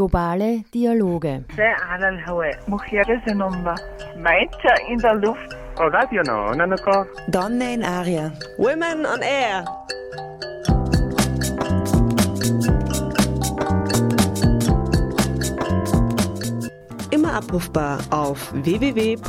Globale Dialoge. in der Luft. Donne in Aria. Women on Air. Immer abrufbar auf www.noso.at.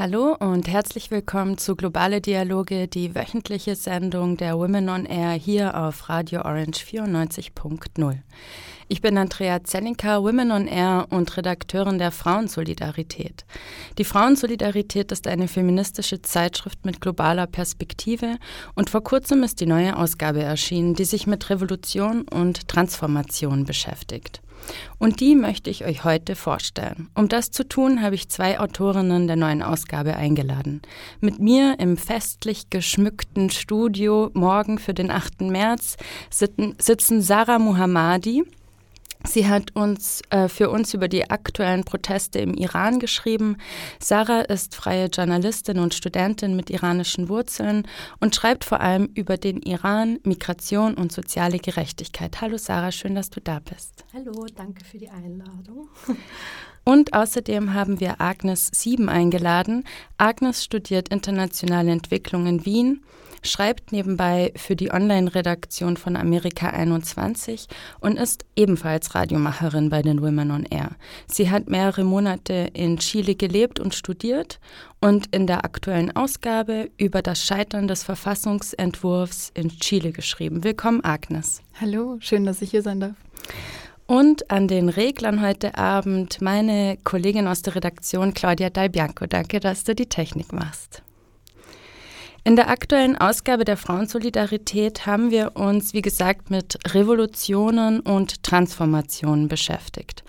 Hallo und herzlich willkommen zu Globale Dialoge, die wöchentliche Sendung der Women on Air hier auf Radio Orange 94.0. Ich bin Andrea Zellinka, Women on Air und Redakteurin der Frauensolidarität. Die Frauensolidarität ist eine feministische Zeitschrift mit globaler Perspektive und vor kurzem ist die neue Ausgabe erschienen, die sich mit Revolution und Transformation beschäftigt. Und die möchte ich euch heute vorstellen. Um das zu tun, habe ich zwei Autorinnen der neuen Ausgabe eingeladen. Mit mir im festlich geschmückten Studio morgen für den 8. März sitzen Sarah Muhammadi, Sie hat uns äh, für uns über die aktuellen Proteste im Iran geschrieben. Sarah ist freie Journalistin und Studentin mit iranischen Wurzeln und schreibt vor allem über den Iran, Migration und soziale Gerechtigkeit. Hallo Sarah, schön, dass du da bist. Hallo, danke für die Einladung. Und außerdem haben wir Agnes Sieben eingeladen. Agnes studiert internationale Entwicklung in Wien schreibt nebenbei für die Online-Redaktion von Amerika 21 und ist ebenfalls Radiomacherin bei den Women on Air. Sie hat mehrere Monate in Chile gelebt und studiert und in der aktuellen Ausgabe über das Scheitern des Verfassungsentwurfs in Chile geschrieben. Willkommen, Agnes. Hallo, schön, dass ich hier sein darf. Und an den Reglern heute Abend meine Kollegin aus der Redaktion Claudia Dalbianco. Danke, dass du die Technik machst. In der aktuellen Ausgabe der Frauensolidarität haben wir uns, wie gesagt, mit Revolutionen und Transformationen beschäftigt.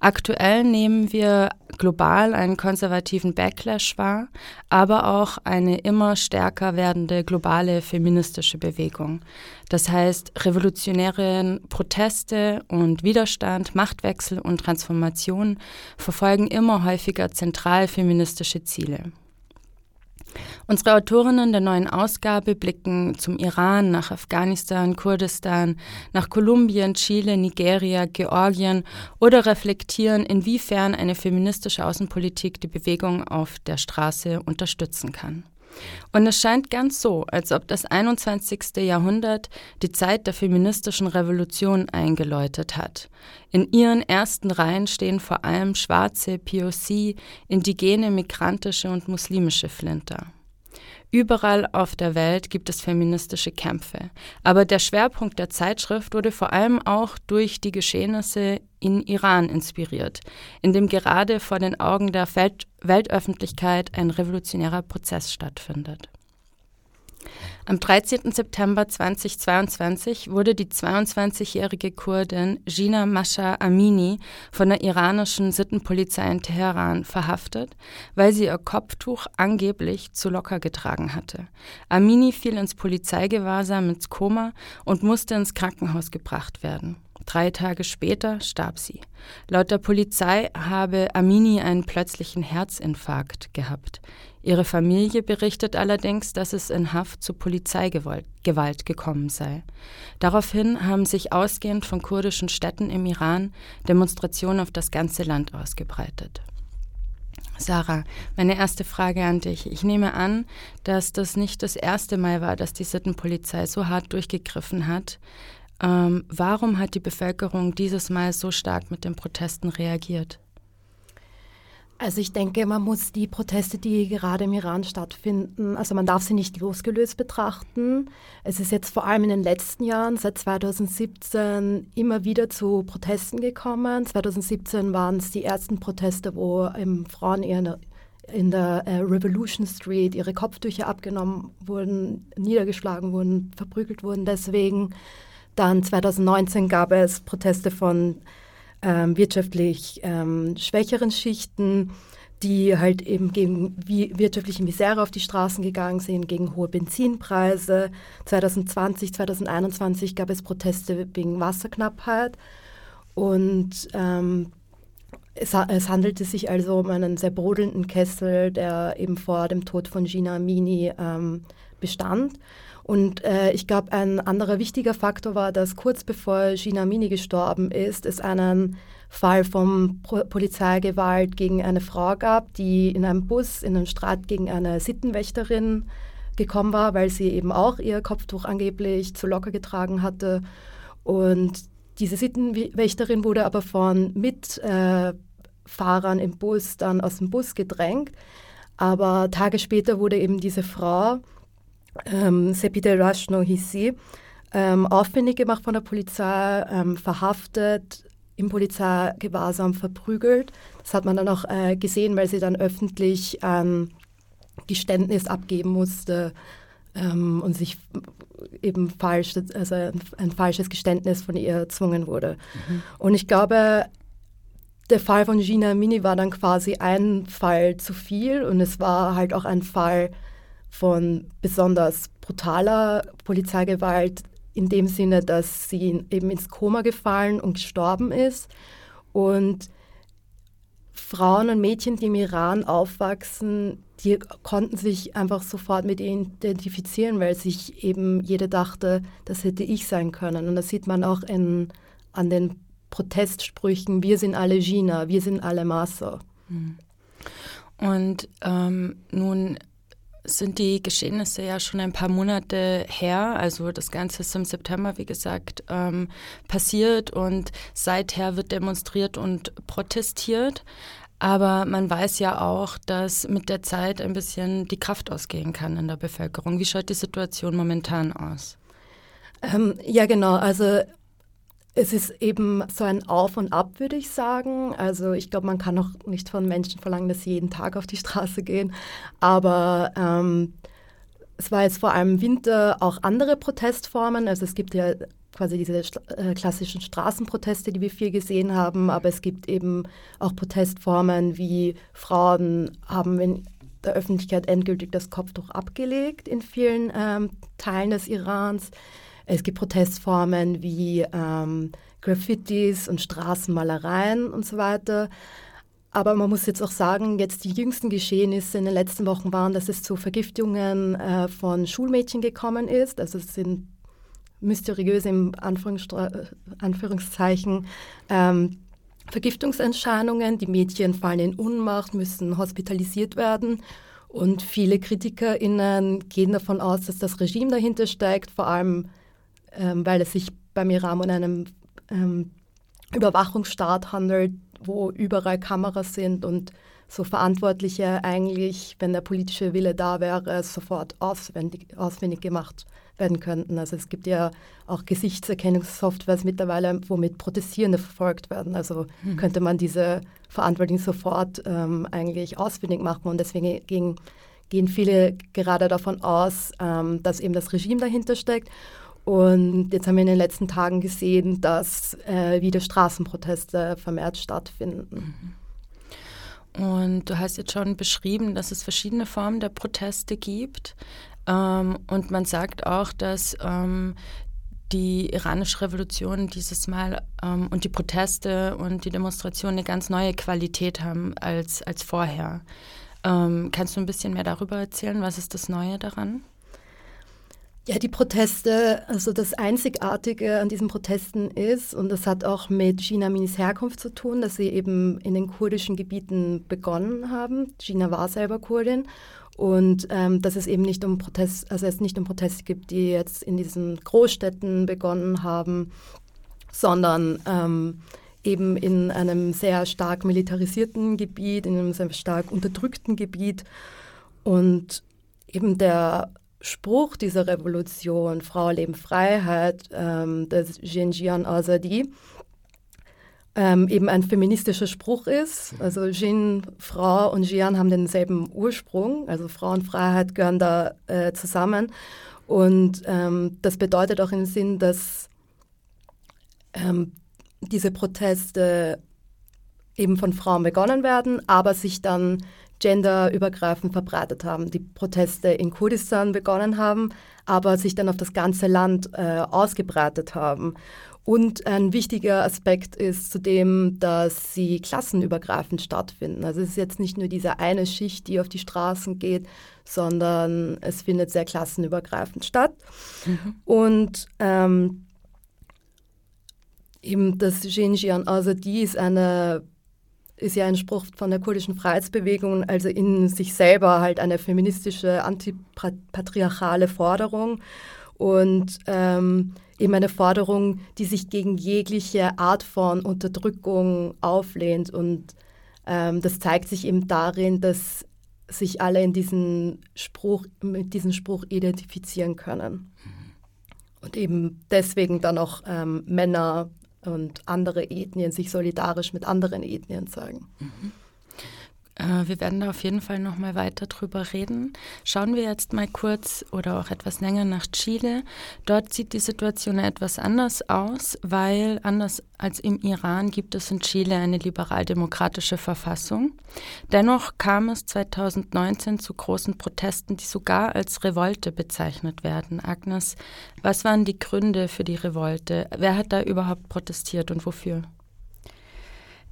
Aktuell nehmen wir global einen konservativen Backlash wahr, aber auch eine immer stärker werdende globale feministische Bewegung. Das heißt, revolutionäre Proteste und Widerstand, Machtwechsel und Transformation verfolgen immer häufiger zentral feministische Ziele. Unsere Autorinnen der neuen Ausgabe blicken zum Iran, nach Afghanistan, Kurdistan, nach Kolumbien, Chile, Nigeria, Georgien oder reflektieren, inwiefern eine feministische Außenpolitik die Bewegung auf der Straße unterstützen kann. Und es scheint ganz so, als ob das 21. Jahrhundert die Zeit der feministischen Revolution eingeläutet hat. In ihren ersten Reihen stehen vor allem schwarze, POC, indigene, migrantische und muslimische Flinter. Überall auf der Welt gibt es feministische Kämpfe. Aber der Schwerpunkt der Zeitschrift wurde vor allem auch durch die Geschehnisse in Iran inspiriert, in dem gerade vor den Augen der Welt Weltöffentlichkeit ein revolutionärer Prozess stattfindet. Am 13. September 2022 wurde die 22-jährige Kurdin Gina Masha Amini von der iranischen Sittenpolizei in Teheran verhaftet, weil sie ihr Kopftuch angeblich zu locker getragen hatte. Amini fiel ins Polizeigewahrsam ins Koma und musste ins Krankenhaus gebracht werden. Drei Tage später starb sie. Laut der Polizei habe Amini einen plötzlichen Herzinfarkt gehabt. Ihre Familie berichtet allerdings, dass es in Haft zu Polizeigewalt gekommen sei. Daraufhin haben sich ausgehend von kurdischen Städten im Iran Demonstrationen auf das ganze Land ausgebreitet. Sarah, meine erste Frage an dich. Ich nehme an, dass das nicht das erste Mal war, dass die Sittenpolizei so hart durchgegriffen hat. Ähm, warum hat die Bevölkerung dieses Mal so stark mit den Protesten reagiert? Also ich denke, man muss die Proteste, die gerade im Iran stattfinden, also man darf sie nicht losgelöst betrachten. Es ist jetzt vor allem in den letzten Jahren, seit 2017, immer wieder zu Protesten gekommen. 2017 waren es die ersten Proteste, wo ähm, Frauen in der äh, Revolution Street ihre Kopftücher abgenommen wurden, niedergeschlagen wurden, verprügelt wurden. Deswegen dann 2019 gab es Proteste von ähm, wirtschaftlich ähm, schwächeren Schichten, die halt eben gegen wirtschaftliche Misere auf die Straßen gegangen sind, gegen hohe Benzinpreise. 2020, 2021 gab es Proteste wegen Wasserknappheit. Und ähm, es, es, handelte sich also um einen sehr brodelnden Kessel, der eben vor dem Tod von Gina Mini ähm, bestand. Und äh, ich glaube, ein anderer wichtiger Faktor war, dass kurz bevor Gina Mini gestorben ist, es einen Fall von Pro Polizeigewalt gegen eine Frau gab, die in einem Bus in einem Streit gegen eine Sittenwächterin gekommen war, weil sie eben auch ihr Kopftuch angeblich zu locker getragen hatte. Und diese Sittenwächterin wurde aber von Mitfahrern im Bus dann aus dem Bus gedrängt. Aber Tage später wurde eben diese Frau ähm, Sepide Rashno hieß sie, ähm, aufwendig gemacht von der Polizei, ähm, verhaftet, im Polizeigewahrsam verprügelt. Das hat man dann auch äh, gesehen, weil sie dann öffentlich ein Geständnis abgeben musste ähm, und sich eben falsch, also ein, ein, falsches Geständnis von ihr erzwungen wurde. Mhm. Und ich glaube, der Fall von Gina Mini war dann quasi ein Fall zu viel und es war halt auch ein Fall, von besonders brutaler Polizeigewalt in dem Sinne, dass sie eben ins Koma gefallen und gestorben ist. Und Frauen und Mädchen, die im Iran aufwachsen, die konnten sich einfach sofort mit ihr identifizieren, weil sich eben jede dachte, das hätte ich sein können. Und das sieht man auch in, an den Protestsprüchen, wir sind alle Gina, wir sind alle Maso. Hm. Und ähm, nun sind die Geschehnisse ja schon ein paar Monate her. Also das Ganze ist im September, wie gesagt, ähm, passiert und seither wird demonstriert und protestiert. Aber man weiß ja auch, dass mit der Zeit ein bisschen die Kraft ausgehen kann in der Bevölkerung. Wie schaut die Situation momentan aus? Ähm, ja, genau. Also es ist eben so ein Auf und Ab, würde ich sagen. Also ich glaube, man kann auch nicht von Menschen verlangen, dass sie jeden Tag auf die Straße gehen. Aber ähm, es war jetzt vor allem im Winter auch andere Protestformen. Also es gibt ja quasi diese äh, klassischen Straßenproteste, die wir viel gesehen haben. Aber es gibt eben auch Protestformen wie Frauen haben in der Öffentlichkeit endgültig das Kopftuch abgelegt in vielen ähm, Teilen des Irans. Es gibt Protestformen wie ähm, Graffitis und Straßenmalereien und so weiter. Aber man muss jetzt auch sagen, jetzt die jüngsten Geschehnisse in den letzten Wochen waren, dass es zu Vergiftungen äh, von Schulmädchen gekommen ist. Also es sind mysteriöse im Anführungszeichen ähm, Vergiftungserscheinungen. Die Mädchen fallen in Unmacht, müssen hospitalisiert werden. Und viele KritikerInnen gehen davon aus, dass das Regime dahinter steigt, vor allem ähm, weil es sich beim Iran um einen ähm, Überwachungsstaat handelt, wo überall Kameras sind und so Verantwortliche eigentlich, wenn der politische Wille da wäre, sofort auswendig, auswendig gemacht werden könnten. Also es gibt ja auch Gesichtserkennungssoftwares mittlerweile, womit Protestierende verfolgt werden. Also mhm. könnte man diese Verantwortlichen sofort ähm, eigentlich ausfindig machen und deswegen gehen, gehen viele gerade davon aus, ähm, dass eben das Regime dahinter steckt. Und jetzt haben wir in den letzten Tagen gesehen, dass äh, wieder Straßenproteste vermehrt stattfinden. Mhm. Und du hast jetzt schon beschrieben, dass es verschiedene Formen der Proteste gibt. Ähm, und man sagt auch, dass ähm, die iranische Revolution dieses Mal ähm, und die Proteste und die Demonstrationen eine ganz neue Qualität haben als, als vorher. Ähm, kannst du ein bisschen mehr darüber erzählen? Was ist das Neue daran? Ja, die Proteste, also das Einzigartige an diesen Protesten ist, und das hat auch mit Gina Minis Herkunft zu tun, dass sie eben in den kurdischen Gebieten begonnen haben. Gina war selber Kurdin. Und ähm, dass es eben nicht um Protest, also es nicht um Proteste gibt, die jetzt in diesen Großstädten begonnen haben, sondern ähm, eben in einem sehr stark militarisierten Gebiet, in einem sehr stark unterdrückten Gebiet. Und eben der Spruch dieser Revolution, Frau, Leben, Freiheit, ähm, des Jinjian Azadi, ähm, eben ein feministischer Spruch ist. Also Jin, Frau und Jian haben denselben Ursprung, also Frau und Freiheit gehören da äh, zusammen. Und ähm, das bedeutet auch im Sinn, dass ähm, diese Proteste eben von Frauen begonnen werden, aber sich dann genderübergreifend verbreitet haben. Die Proteste in Kurdistan begonnen haben, aber sich dann auf das ganze Land äh, ausgebreitet haben. Und ein wichtiger Aspekt ist zudem, dass sie klassenübergreifend stattfinden. Also es ist jetzt nicht nur diese eine Schicht, die auf die Straßen geht, sondern es findet sehr klassenübergreifend statt. Mhm. Und ähm, eben das Xinjiang Azadi ist eine ist ja ein Spruch von der kurdischen Freiheitsbewegung, also in sich selber halt eine feministische, antipatriarchale Forderung und ähm, eben eine Forderung, die sich gegen jegliche Art von Unterdrückung auflehnt. Und ähm, das zeigt sich eben darin, dass sich alle in diesen Spruch, mit diesem Spruch identifizieren können. Und eben deswegen dann auch ähm, Männer und andere Ethnien sich solidarisch mit anderen Ethnien zeigen. Mhm. Äh, wir werden da auf jeden Fall noch mal weiter drüber reden. Schauen wir jetzt mal kurz oder auch etwas länger nach Chile. Dort sieht die Situation etwas anders aus, weil anders als im Iran gibt es in Chile eine liberal-demokratische Verfassung. Dennoch kam es 2019 zu großen Protesten, die sogar als Revolte bezeichnet werden. Agnes, was waren die Gründe für die Revolte? Wer hat da überhaupt protestiert und wofür?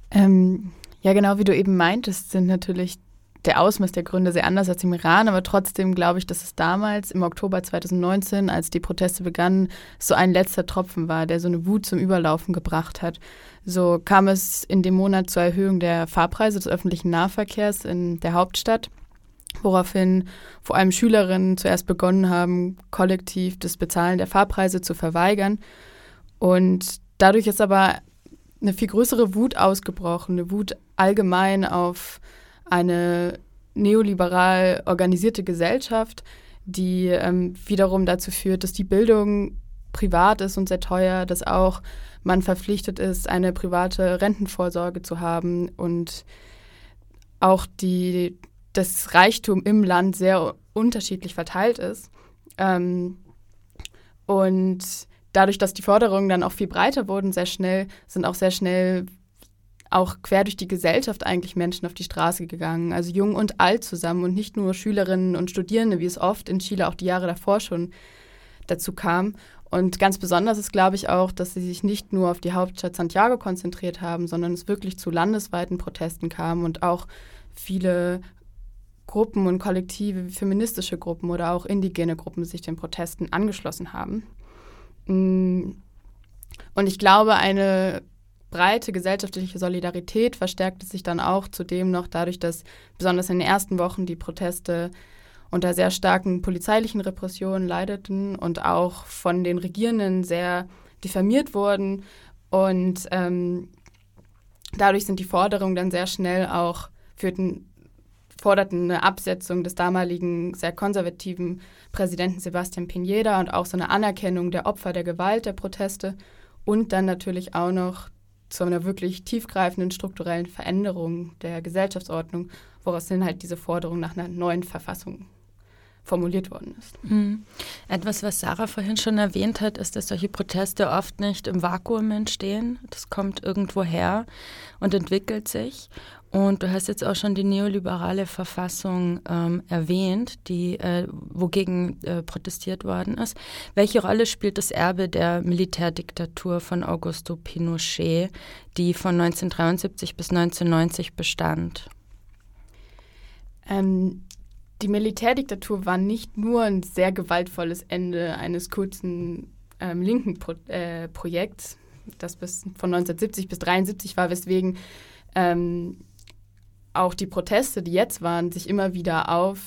Ähm ja, genau wie du eben meintest, sind natürlich der Ausmaß der Gründe sehr anders als im Iran, aber trotzdem glaube ich, dass es damals im Oktober 2019, als die Proteste begannen, so ein letzter Tropfen war, der so eine Wut zum Überlaufen gebracht hat. So kam es in dem Monat zur Erhöhung der Fahrpreise des öffentlichen Nahverkehrs in der Hauptstadt, woraufhin vor allem Schülerinnen zuerst begonnen haben, kollektiv das Bezahlen der Fahrpreise zu verweigern. Und dadurch ist aber eine viel größere Wut ausgebrochen, eine Wut allgemein auf eine neoliberal organisierte Gesellschaft, die ähm, wiederum dazu führt, dass die Bildung privat ist und sehr teuer, dass auch man verpflichtet ist, eine private Rentenvorsorge zu haben und auch die, das Reichtum im Land sehr unterschiedlich verteilt ist. Ähm, und dadurch, dass die Forderungen dann auch viel breiter wurden, sehr schnell, sind auch sehr schnell auch quer durch die Gesellschaft eigentlich Menschen auf die Straße gegangen, also jung und alt zusammen und nicht nur Schülerinnen und Studierende, wie es oft in Chile auch die Jahre davor schon dazu kam. Und ganz besonders ist, glaube ich, auch, dass sie sich nicht nur auf die Hauptstadt Santiago konzentriert haben, sondern es wirklich zu landesweiten Protesten kam und auch viele Gruppen und Kollektive, feministische Gruppen oder auch indigene Gruppen sich den Protesten angeschlossen haben. Mm. Und ich glaube, eine breite gesellschaftliche Solidarität verstärkte sich dann auch zudem noch dadurch, dass besonders in den ersten Wochen die Proteste unter sehr starken polizeilichen Repressionen leideten und auch von den Regierenden sehr diffamiert wurden. Und ähm, dadurch sind die Forderungen dann sehr schnell auch führten forderten eine Absetzung des damaligen sehr konservativen Präsidenten Sebastian Piñera und auch so eine Anerkennung der Opfer der Gewalt der Proteste und dann natürlich auch noch zu einer wirklich tiefgreifenden strukturellen Veränderung der Gesellschaftsordnung, woraus dann halt diese Forderung nach einer neuen Verfassung formuliert worden ist. Mhm. Etwas, was Sarah vorhin schon erwähnt hat, ist, dass solche Proteste oft nicht im Vakuum entstehen. Das kommt irgendwo her und entwickelt sich. Und du hast jetzt auch schon die neoliberale Verfassung ähm, erwähnt, die, äh, wogegen äh, protestiert worden ist. Welche Rolle spielt das Erbe der Militärdiktatur von Augusto Pinochet, die von 1973 bis 1990 bestand? Ähm, die Militärdiktatur war nicht nur ein sehr gewaltvolles Ende eines kurzen ähm, linken Pro äh, Projekts, das bis von 1970 bis 1973 war, weswegen ähm, auch die Proteste, die jetzt waren, sich immer wieder auf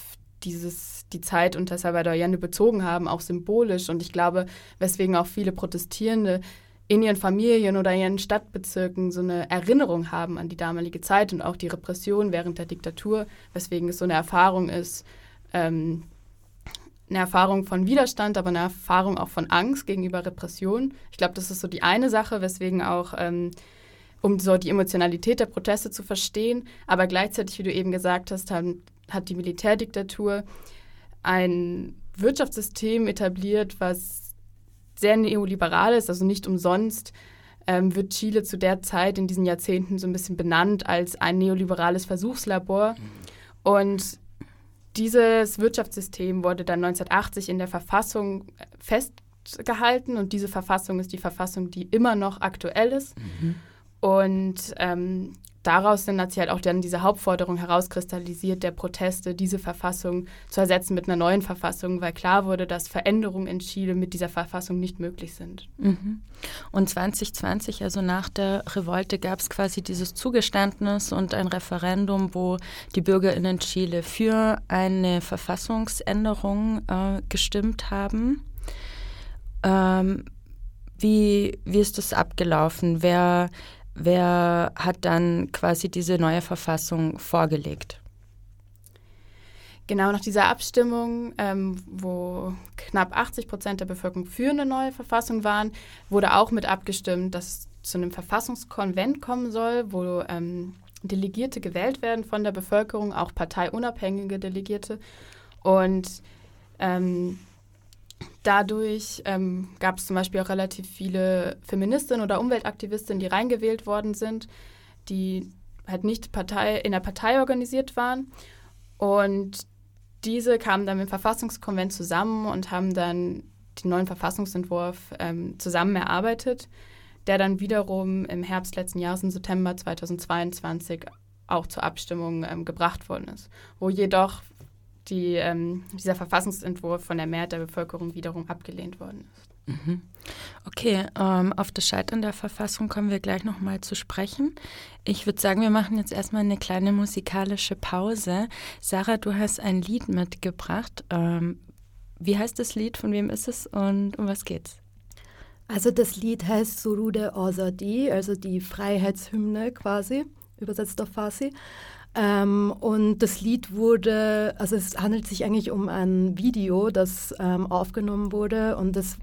dieses, die Zeit unter Salvador Allende bezogen haben, auch symbolisch. Und ich glaube, weswegen auch viele Protestierende in ihren Familien oder ihren Stadtbezirken so eine Erinnerung haben an die damalige Zeit und auch die Repression während der Diktatur, weswegen es so eine Erfahrung ist, ähm, eine Erfahrung von Widerstand, aber eine Erfahrung auch von Angst gegenüber Repression. Ich glaube, das ist so die eine Sache, weswegen auch ähm, um so die Emotionalität der Proteste zu verstehen. Aber gleichzeitig, wie du eben gesagt hast, haben, hat die Militärdiktatur ein Wirtschaftssystem etabliert, was sehr neoliberal ist, also nicht umsonst ähm, wird Chile zu der Zeit in diesen Jahrzehnten so ein bisschen benannt als ein neoliberales Versuchslabor. Mhm. Und dieses Wirtschaftssystem wurde dann 1980 in der Verfassung fest festgehalten und diese Verfassung ist die Verfassung, die immer noch aktuell ist. Mhm. Und ähm, daraus sind, hat sich halt auch dann diese Hauptforderung herauskristallisiert, der Proteste, diese Verfassung zu ersetzen mit einer neuen Verfassung, weil klar wurde, dass Veränderungen in Chile mit dieser Verfassung nicht möglich sind. Mhm. Und 2020, also nach der Revolte, gab es quasi dieses Zugeständnis und ein Referendum, wo die BürgerInnen Chile für eine Verfassungsänderung äh, gestimmt haben. Ähm, wie, wie ist das abgelaufen? Wer Wer hat dann quasi diese neue Verfassung vorgelegt? Genau nach dieser Abstimmung, ähm, wo knapp 80 Prozent der Bevölkerung für eine neue Verfassung waren, wurde auch mit abgestimmt, dass es zu einem Verfassungskonvent kommen soll, wo ähm, Delegierte gewählt werden von der Bevölkerung, auch parteiunabhängige Delegierte. Und ähm, Dadurch ähm, gab es zum Beispiel auch relativ viele Feministinnen oder Umweltaktivistinnen, die reingewählt worden sind, die halt nicht Partei, in der Partei organisiert waren. Und diese kamen dann im Verfassungskonvent zusammen und haben dann den neuen Verfassungsentwurf ähm, zusammen erarbeitet, der dann wiederum im Herbst letzten Jahres, im September 2022, auch zur Abstimmung ähm, gebracht worden ist, wo jedoch die, ähm, dieser Verfassungsentwurf von der Mehrheit der Bevölkerung wiederum abgelehnt worden ist. Mhm. Okay, ähm, auf das Scheitern der Verfassung kommen wir gleich nochmal zu sprechen. Ich würde sagen, wir machen jetzt erstmal eine kleine musikalische Pause. Sarah, du hast ein Lied mitgebracht. Ähm, wie heißt das Lied? Von wem ist es und um was geht's? Also das Lied heißt Surude Azadi, also die Freiheitshymne quasi, übersetzt auf Farsi. Ähm, und das Lied wurde, also es handelt sich eigentlich um ein Video, das ähm, aufgenommen wurde und das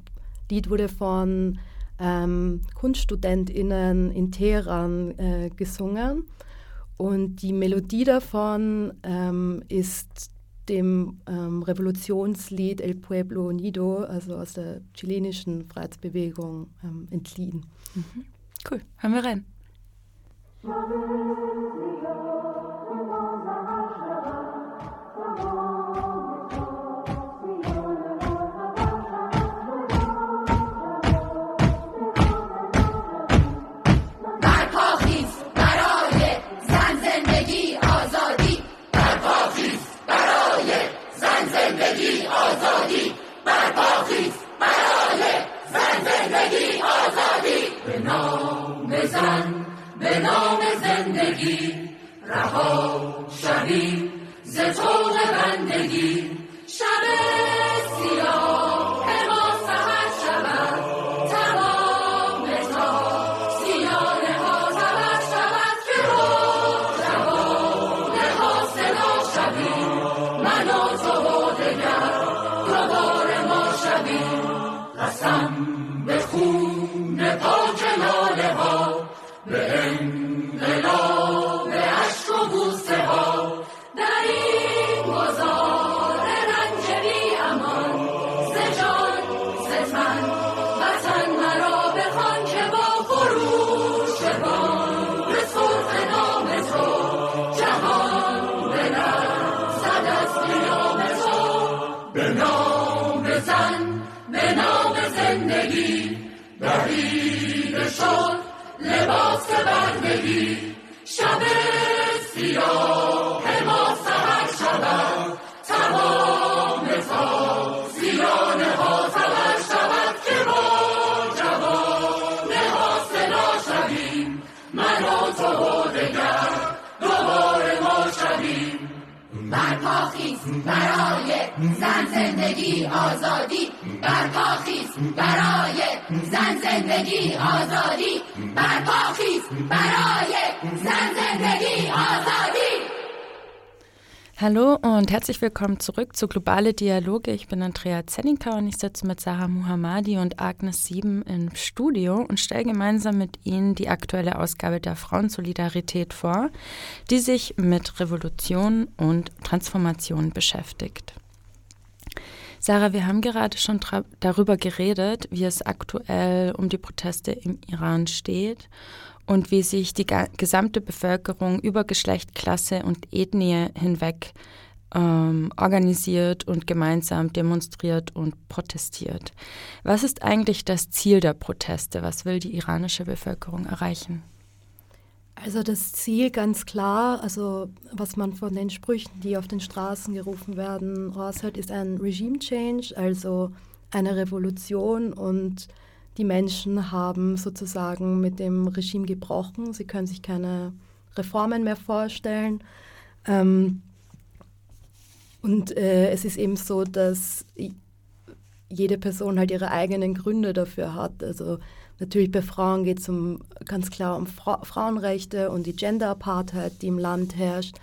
Lied wurde von ähm, KunststudentInnen in Teheran äh, gesungen. Und die Melodie davon ähm, ist dem ähm, Revolutionslied El Pueblo Unido, also aus der chilenischen Freiheitsbewegung, ähm, entliehen. Mhm. Cool, hören wir rein. برای زن زندگی آزادی برپاخیز برای زن زندگی آزادی برپاخیز برای زن زندگی آزادی. Hallo und herzlich willkommen zurück zu Globale Dialoge. Ich bin Andrea Zenninka und ich sitze mit Sarah Muhammadi und Agnes Sieben im Studio und stelle gemeinsam mit Ihnen die aktuelle Ausgabe der Frauensolidarität vor, die sich mit Revolution und Transformation beschäftigt. Sarah, wir haben gerade schon darüber geredet, wie es aktuell um die Proteste im Iran steht und wie sich die gesamte Bevölkerung über Geschlecht, Klasse und Ethnie hinweg ähm, organisiert und gemeinsam demonstriert und protestiert. Was ist eigentlich das Ziel der Proteste? Was will die iranische Bevölkerung erreichen? Also das Ziel ganz klar, also was man von den Sprüchen, die auf den Straßen gerufen werden, raushört, ist ein Regime Change, also eine Revolution und die Menschen haben sozusagen mit dem Regime gebrochen. Sie können sich keine Reformen mehr vorstellen. Ähm, und äh, es ist eben so, dass jede Person halt ihre eigenen Gründe dafür hat. Also natürlich bei Frauen geht es um, ganz klar um Fra Frauenrechte und die Gender-Apartheid, die im Land herrscht.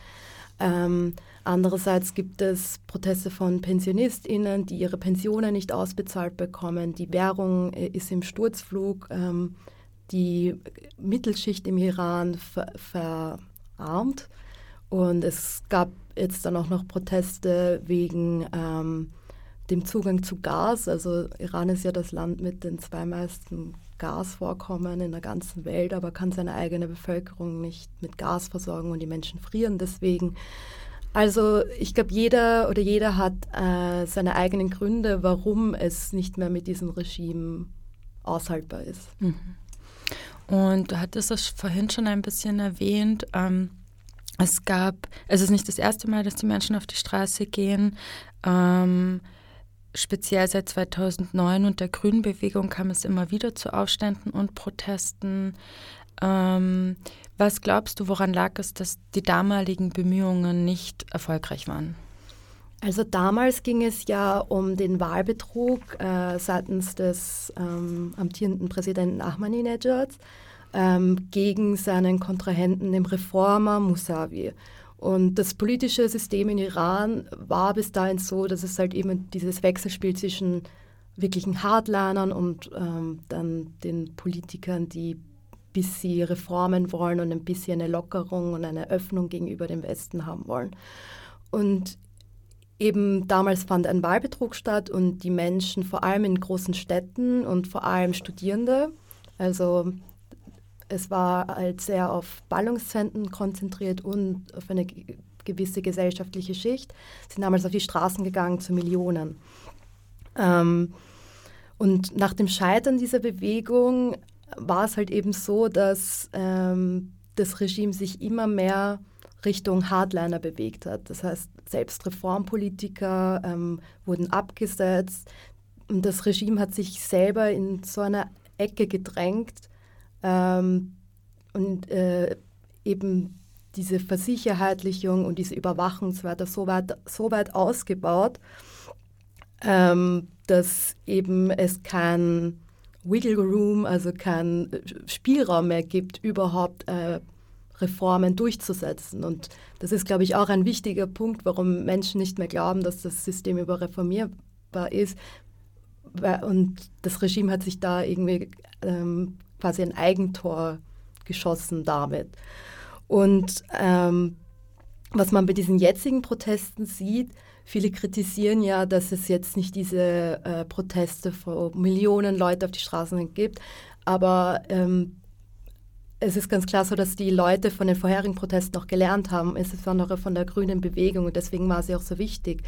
Ähm, andererseits gibt es Proteste von PensionistInnen, die ihre Pensionen nicht ausbezahlt bekommen. Die Währung äh, ist im Sturzflug. Ähm, die Mittelschicht im Iran ver verarmt. Und es gab jetzt dann auch noch Proteste wegen ähm, dem Zugang zu Gas. Also Iran ist ja das Land mit den zwei meisten Gasvorkommen in der ganzen Welt, aber kann seine eigene Bevölkerung nicht mit Gas versorgen und die Menschen frieren deswegen. Also ich glaube, jeder oder jeder hat äh, seine eigenen Gründe, warum es nicht mehr mit diesem Regime aushaltbar ist. Mhm. Und du hattest es vorhin schon ein bisschen erwähnt. Ähm, es gab, es ist nicht das erste Mal, dass die Menschen auf die Straße gehen. Ähm, speziell seit 2009 und der Grünbewegung kam es immer wieder zu Aufständen und Protesten. Ähm, was glaubst du, woran lag es, dass die damaligen Bemühungen nicht erfolgreich waren? Also damals ging es ja um den Wahlbetrug äh, seitens des ähm, amtierenden Präsidenten Ahmadinejad ähm, gegen seinen Kontrahenten, dem Reformer Mousavi. Und das politische System in Iran war bis dahin so, dass es halt eben dieses Wechselspiel zwischen wirklichen Hardlinern und ähm, dann den Politikern, die bis sie Reformen wollen und ein bisschen eine Lockerung und eine Öffnung gegenüber dem Westen haben wollen. Und eben damals fand ein Wahlbetrug statt und die Menschen, vor allem in großen Städten und vor allem Studierende, also es war halt sehr auf Ballungszentren konzentriert und auf eine gewisse gesellschaftliche Schicht, sind damals auf die Straßen gegangen zu Millionen. Ähm, und nach dem Scheitern dieser Bewegung war es halt eben so, dass ähm, das Regime sich immer mehr Richtung Hardliner bewegt hat. Das heißt, selbst Reformpolitiker ähm, wurden abgesetzt und das Regime hat sich selber in so eine Ecke gedrängt, ähm, und äh, eben diese Versicherheitlichung und diese Überwachung so weiter weit, so weit ausgebaut, ähm, dass eben es kein Wiggle Room, also kein Spielraum mehr gibt, überhaupt äh, Reformen durchzusetzen. Und das ist, glaube ich, auch ein wichtiger Punkt, warum Menschen nicht mehr glauben, dass das System überreformierbar ist. Und das Regime hat sich da irgendwie ähm, quasi ein Eigentor geschossen damit. Und ähm, was man bei diesen jetzigen Protesten sieht, viele kritisieren ja, dass es jetzt nicht diese äh, Proteste, wo Millionen Leute auf die Straßen gibt, aber ähm, es ist ganz klar so, dass die Leute von den vorherigen Protesten noch gelernt haben, insbesondere von der grünen Bewegung und deswegen war sie auch so wichtig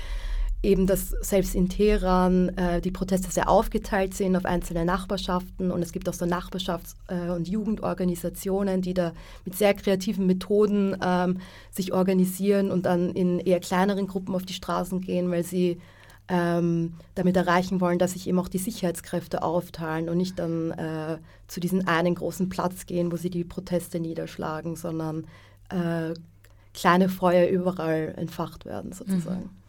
eben, dass selbst in Teheran äh, die Proteste sehr aufgeteilt sind auf einzelne Nachbarschaften und es gibt auch so Nachbarschafts- äh, und Jugendorganisationen, die da mit sehr kreativen Methoden ähm, sich organisieren und dann in eher kleineren Gruppen auf die Straßen gehen, weil sie ähm, damit erreichen wollen, dass sich eben auch die Sicherheitskräfte aufteilen und nicht dann äh, zu diesem einen großen Platz gehen, wo sie die Proteste niederschlagen, sondern äh, kleine Feuer überall entfacht werden sozusagen. Mhm.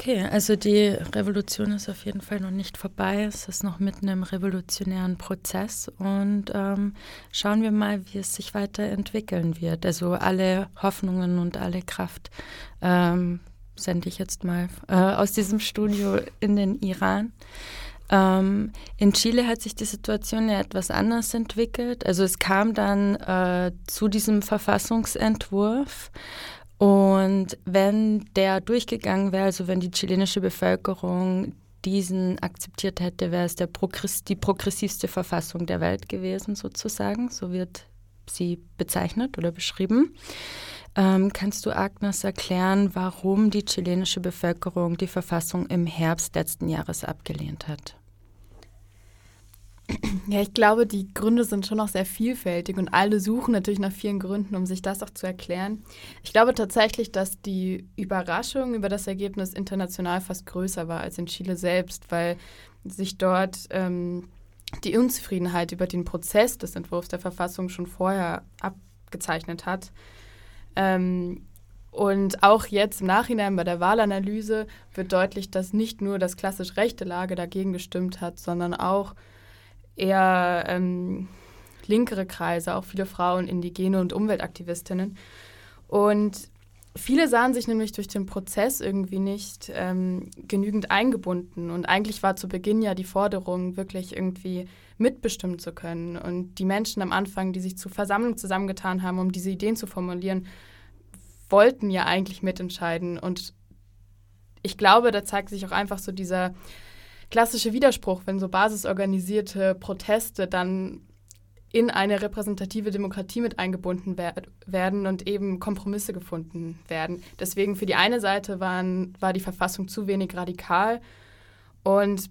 Okay, also die Revolution ist auf jeden Fall noch nicht vorbei. Es ist noch mitten im revolutionären Prozess und ähm, schauen wir mal, wie es sich weiterentwickeln wird. Also alle Hoffnungen und alle Kraft ähm, sende ich jetzt mal äh, aus diesem Studio in den Iran. Ähm, in Chile hat sich die Situation ja etwas anders entwickelt. Also es kam dann äh, zu diesem Verfassungsentwurf. Und wenn der durchgegangen wäre, also wenn die chilenische Bevölkerung diesen akzeptiert hätte, wäre es Progress die progressivste Verfassung der Welt gewesen, sozusagen. So wird sie bezeichnet oder beschrieben. Ähm, kannst du, Agnes, erklären, warum die chilenische Bevölkerung die Verfassung im Herbst letzten Jahres abgelehnt hat? Ja, ich glaube, die Gründe sind schon noch sehr vielfältig und alle suchen natürlich nach vielen Gründen, um sich das auch zu erklären. Ich glaube tatsächlich, dass die Überraschung über das Ergebnis international fast größer war als in Chile selbst, weil sich dort ähm, die Unzufriedenheit über den Prozess des Entwurfs der Verfassung schon vorher abgezeichnet hat. Ähm, und auch jetzt im Nachhinein bei der Wahlanalyse wird deutlich, dass nicht nur das klassisch rechte Lager dagegen gestimmt hat, sondern auch eher ähm, linkere Kreise, auch viele Frauen, Indigene und Umweltaktivistinnen. Und viele sahen sich nämlich durch den Prozess irgendwie nicht ähm, genügend eingebunden. Und eigentlich war zu Beginn ja die Forderung, wirklich irgendwie mitbestimmen zu können. Und die Menschen am Anfang, die sich zur Versammlung zusammengetan haben, um diese Ideen zu formulieren, wollten ja eigentlich mitentscheiden. Und ich glaube, da zeigt sich auch einfach so dieser klassische Widerspruch, wenn so basisorganisierte Proteste dann in eine repräsentative Demokratie mit eingebunden wer werden und eben Kompromisse gefunden werden. Deswegen für die eine Seite waren, war die Verfassung zu wenig radikal und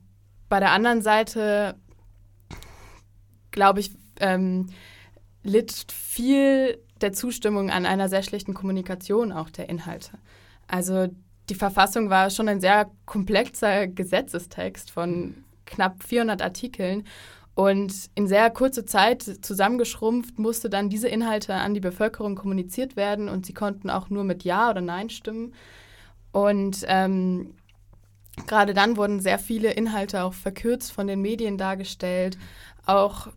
bei der anderen Seite, glaube ich, ähm, litt viel der Zustimmung an einer sehr schlechten Kommunikation auch der Inhalte. Also die Verfassung war schon ein sehr komplexer Gesetzestext von knapp 400 Artikeln. Und in sehr kurzer Zeit zusammengeschrumpft musste dann diese Inhalte an die Bevölkerung kommuniziert werden und sie konnten auch nur mit Ja oder Nein stimmen. Und ähm, gerade dann wurden sehr viele Inhalte auch verkürzt von den Medien dargestellt. Auch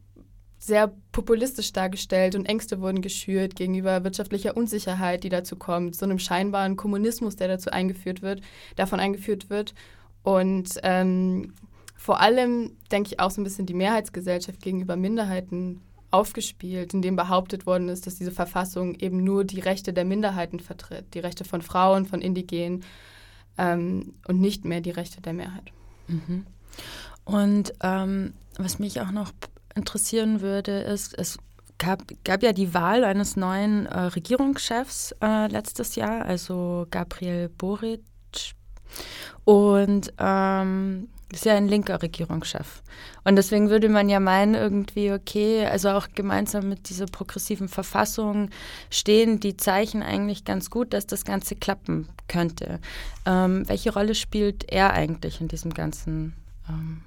sehr populistisch dargestellt und Ängste wurden geschürt gegenüber wirtschaftlicher Unsicherheit, die dazu kommt, so einem scheinbaren Kommunismus, der dazu eingeführt wird, davon eingeführt wird. Und ähm, vor allem, denke ich, auch so ein bisschen die Mehrheitsgesellschaft gegenüber Minderheiten aufgespielt, in dem behauptet worden ist, dass diese Verfassung eben nur die Rechte der Minderheiten vertritt, die Rechte von Frauen, von Indigenen ähm, und nicht mehr die Rechte der Mehrheit. Mhm. Und ähm, was mich auch noch interessieren würde, ist, es gab, gab ja die Wahl eines neuen äh, Regierungschefs äh, letztes Jahr, also Gabriel Boric. Und ähm, ist ja ein linker Regierungschef. Und deswegen würde man ja meinen, irgendwie, okay, also auch gemeinsam mit dieser progressiven Verfassung stehen die Zeichen eigentlich ganz gut, dass das Ganze klappen könnte. Ähm, welche Rolle spielt er eigentlich in diesem ganzen ähm,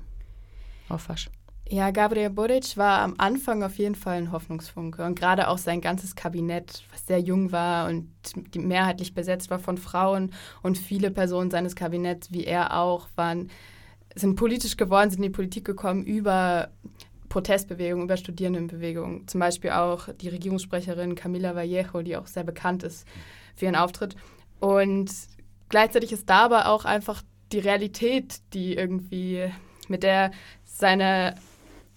Aufwasch? Ja, Gabriel Boric war am Anfang auf jeden Fall ein Hoffnungsfunke und gerade auch sein ganzes Kabinett, was sehr jung war und mehrheitlich besetzt war von Frauen und viele Personen seines Kabinetts, wie er auch, waren, sind politisch geworden, sind in die Politik gekommen über Protestbewegungen, über Studierendenbewegungen. Zum Beispiel auch die Regierungssprecherin Camila Vallejo, die auch sehr bekannt ist für ihren Auftritt. Und gleichzeitig ist da aber auch einfach die Realität, die irgendwie mit der seine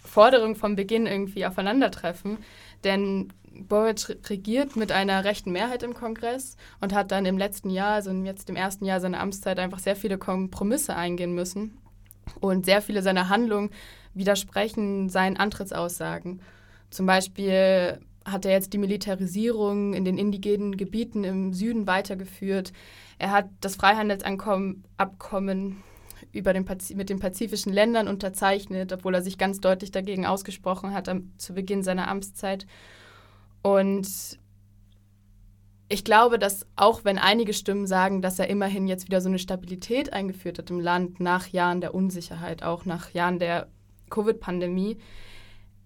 Forderungen vom Beginn irgendwie aufeinandertreffen. Denn Boric regiert mit einer rechten Mehrheit im Kongress und hat dann im letzten Jahr, also jetzt im ersten Jahr seiner Amtszeit, einfach sehr viele Kompromisse eingehen müssen. Und sehr viele seiner Handlungen widersprechen seinen Antrittsaussagen. Zum Beispiel hat er jetzt die Militarisierung in den indigenen Gebieten im Süden weitergeführt. Er hat das Freihandelsabkommen über den mit den pazifischen Ländern unterzeichnet, obwohl er sich ganz deutlich dagegen ausgesprochen hat am, zu Beginn seiner Amtszeit. Und ich glaube, dass auch wenn einige Stimmen sagen, dass er immerhin jetzt wieder so eine Stabilität eingeführt hat im Land nach Jahren der Unsicherheit, auch nach Jahren der Covid-Pandemie,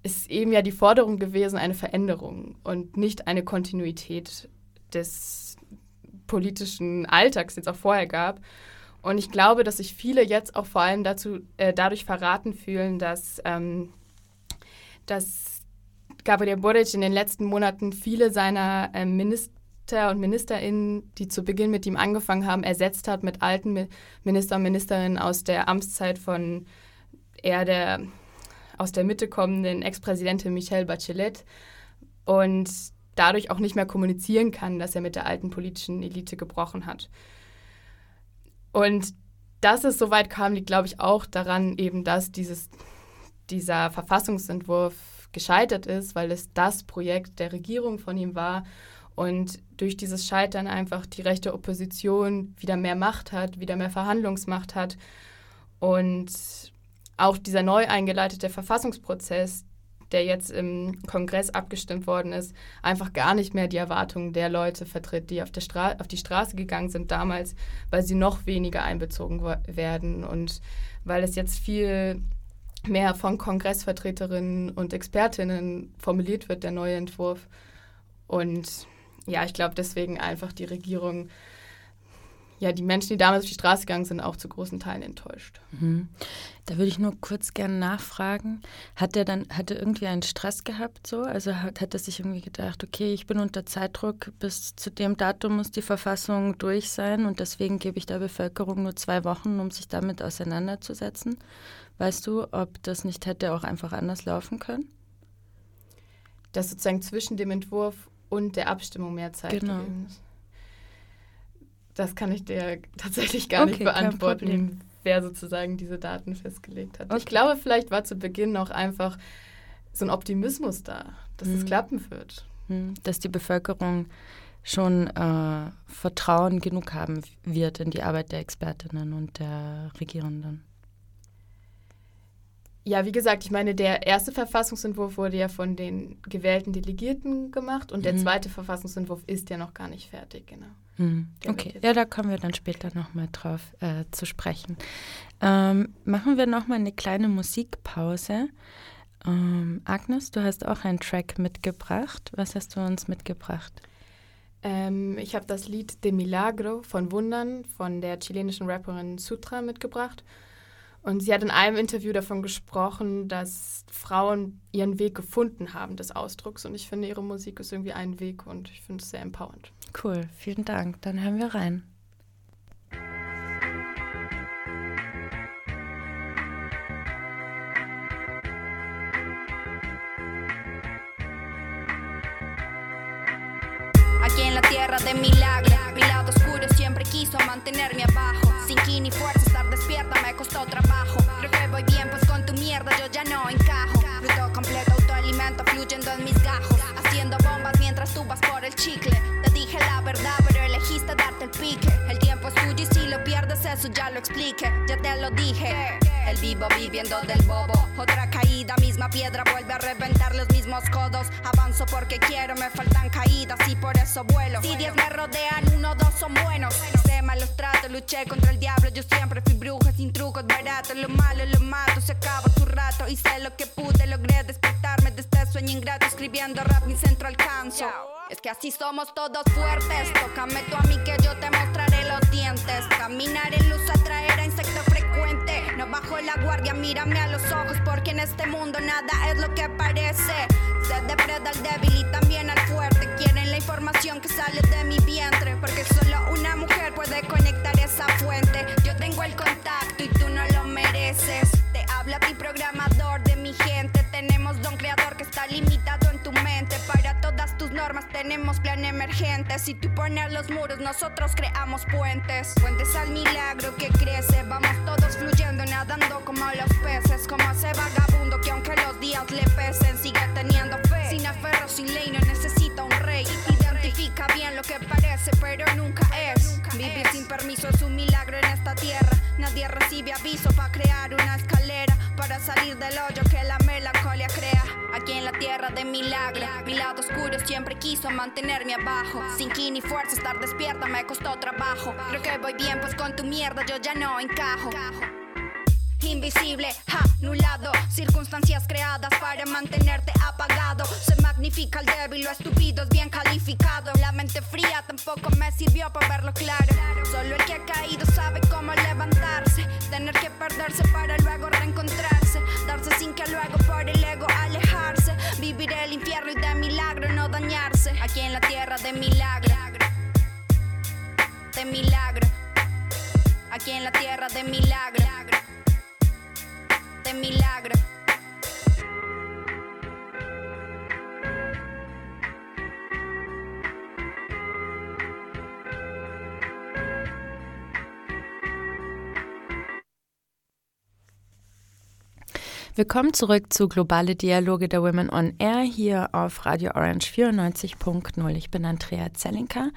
ist eben ja die Forderung gewesen, eine Veränderung und nicht eine Kontinuität des politischen Alltags jetzt auch vorher gab. Und ich glaube, dass sich viele jetzt auch vor allem dazu, äh, dadurch verraten fühlen, dass, ähm, dass Gabriel Boric in den letzten Monaten viele seiner äh, Minister und Ministerinnen, die zu Beginn mit ihm angefangen haben, ersetzt hat mit alten Minister und Ministerinnen aus der Amtszeit von eher der aus der Mitte kommenden Ex-Präsidentin Michelle Bachelet und dadurch auch nicht mehr kommunizieren kann, dass er mit der alten politischen Elite gebrochen hat. Und dass es so weit kam, liegt, glaube ich, auch daran, eben, dass dieses, dieser Verfassungsentwurf gescheitert ist, weil es das Projekt der Regierung von ihm war Und durch dieses Scheitern einfach die rechte Opposition wieder mehr Macht hat, wieder mehr Verhandlungsmacht hat. Und auch dieser neu eingeleitete Verfassungsprozess, der jetzt im Kongress abgestimmt worden ist, einfach gar nicht mehr die Erwartungen der Leute vertritt, die auf, der Stra auf die Straße gegangen sind damals, weil sie noch weniger einbezogen werden und weil es jetzt viel mehr von Kongressvertreterinnen und Expertinnen formuliert wird, der neue Entwurf. Und ja, ich glaube deswegen einfach die Regierung, ja, die Menschen, die damals auf die Straße gegangen sind, auch zu großen Teilen enttäuscht. Mhm. Da würde ich nur kurz gerne nachfragen. Hat er dann, hat er irgendwie einen Stress gehabt so? Also hat, hat er sich irgendwie gedacht, okay, ich bin unter Zeitdruck, bis zu dem Datum muss die Verfassung durch sein und deswegen gebe ich der Bevölkerung nur zwei Wochen, um sich damit auseinanderzusetzen? Weißt du, ob das nicht hätte auch einfach anders laufen können? Dass sozusagen zwischen dem Entwurf und der Abstimmung mehr Zeit Genau. gegeben ist. Das kann ich dir tatsächlich gar nicht Okay, kein beantworten, wer sozusagen diese Daten festgelegt hat. Ich Okay. glaube, vielleicht war zu Beginn auch einfach so ein Optimismus da, dass es Mhm. klappen wird. Hm, Dass die Bevölkerung schon äh, Vertrauen genug haben wird in die Arbeit der Expertinnen und der Regierenden. Ja, wie gesagt, ich meine, der erste Verfassungsentwurf wurde ja von den gewählten Delegierten gemacht und der Mhm. zweite Verfassungsentwurf ist ja noch gar nicht fertig, genau. Hm, Der Okay, ja, da kommen wir dann später nochmal drauf äh, zu sprechen. Ähm, machen wir nochmal eine kleine Musikpause. Ähm, Agnes, du hast auch einen Track mitgebracht. Was hast du uns mitgebracht? Ähm, ich habe das Lied De Milagro von Wundern von der chilenischen Rapperin Sutra mitgebracht. Und sie hat in einem Interview davon gesprochen, dass Frauen ihren Weg gefunden haben des Ausdrucks. Und ich finde, ihre Musik ist irgendwie ein Weg und ich finde es sehr empowernd. Cool, vielen Dank. Dann hören wir rein. Aquí en la tierra de milagro, mi lado oscuro siempre quiso mantenerme abajo. Sin ki ni fuerza, me costó trabajo. Eso ya lo explique. Ya te lo dije. El vivo viviendo del bobo. Otra caída, misma piedra vuelve a reventar los mismos codos. Avanzo porque quiero, me faltan caídas y por eso vuelo. Si diez me rodean, uno dos son buenos. Sé malos tratos, luché contra el diablo. Yo siempre fui bruja sin trucos baratos. Lo malo lo mato, se acabó tu rato. Hice lo que pude, logré despertarme de este sueño ingrato. Escribiendo rap, mi centro alcanzo. Es que así somos todos fuertes. Tócame tú a mí que yo te mostraré los dientes. Caminar en luz atraer a insecto frecuente. No bajo la guardia, mírame a los ojos porque en este mundo nada es lo que parece. Emergente. Si tú pones los muros, nosotros creamos puentes. Puentes al milagro que crece. Vamos todos fluyendo, nadando como los peces. Como ese vagabundo que aunque los días le pesen, sigue teniendo fe. Sin aferro, sin ley, no necesita un rey. Identifica bien lo que parece, pero nunca es. Vivir sin permiso es un milagro en esta tierra. Nadie recibe aviso para crear una escalera. Para salir del hoyo que la melancolía crea. Aquí en la tierra de milagro. Mi lado oscuro siempre quiso mantenerme abajo. Sin ki ni fuerza, estar despierta me costó trabajo. Creo que voy bien, pues con tu mierda yo ya no encajo. Invisible, anulado, circunstancias creadas para mantenerte apagado. Se magnifica el débil, lo estúpido es bien calificado. La mente fría tampoco me sirvió para verlo claro. Solo el que ha caído sabe cómo levantarse. Tener que perderse para luego reencontrarse. Darse sin que luego por el ego alejarse. Vivir el infierno y de milagro no dañarse. Aquí en la tierra de milagro. De milagro. Aquí en la tierra de milagro milagro. Willkommen zurück zu Globale Dialoge der Women on Air hier auf Radio Orange 94.0. Ich bin Andrea Zellinka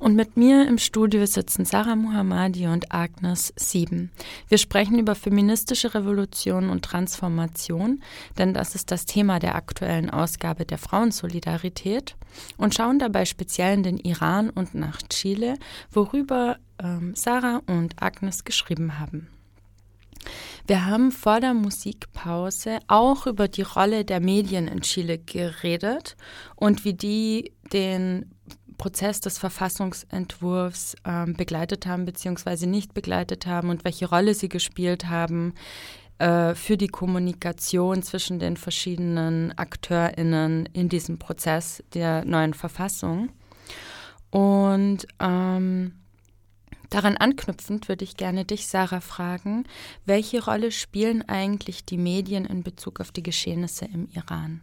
und mit mir im Studio sitzen Sarah Muhammadi und Agnes Sieben. Wir sprechen über feministische Revolution und Transformation, denn das ist das Thema der aktuellen Ausgabe der Frauensolidarität und schauen dabei speziell in den Iran und nach Chile, worüber ähm, Sarah und Agnes geschrieben haben. Wir haben vor der Musikpause auch über die Rolle der Medien in Chile geredet und wie die den Prozess des Verfassungsentwurfs ähm, begleitet haben bzw. nicht begleitet haben und welche Rolle sie gespielt haben äh, für die Kommunikation zwischen den verschiedenen AkteurInnen in diesem Prozess der neuen Verfassung. Und ähm, Daran anknüpfend würde ich gerne dich, Sarah, fragen, welche Rolle spielen eigentlich die Medien in Bezug auf die Geschehnisse im Iran?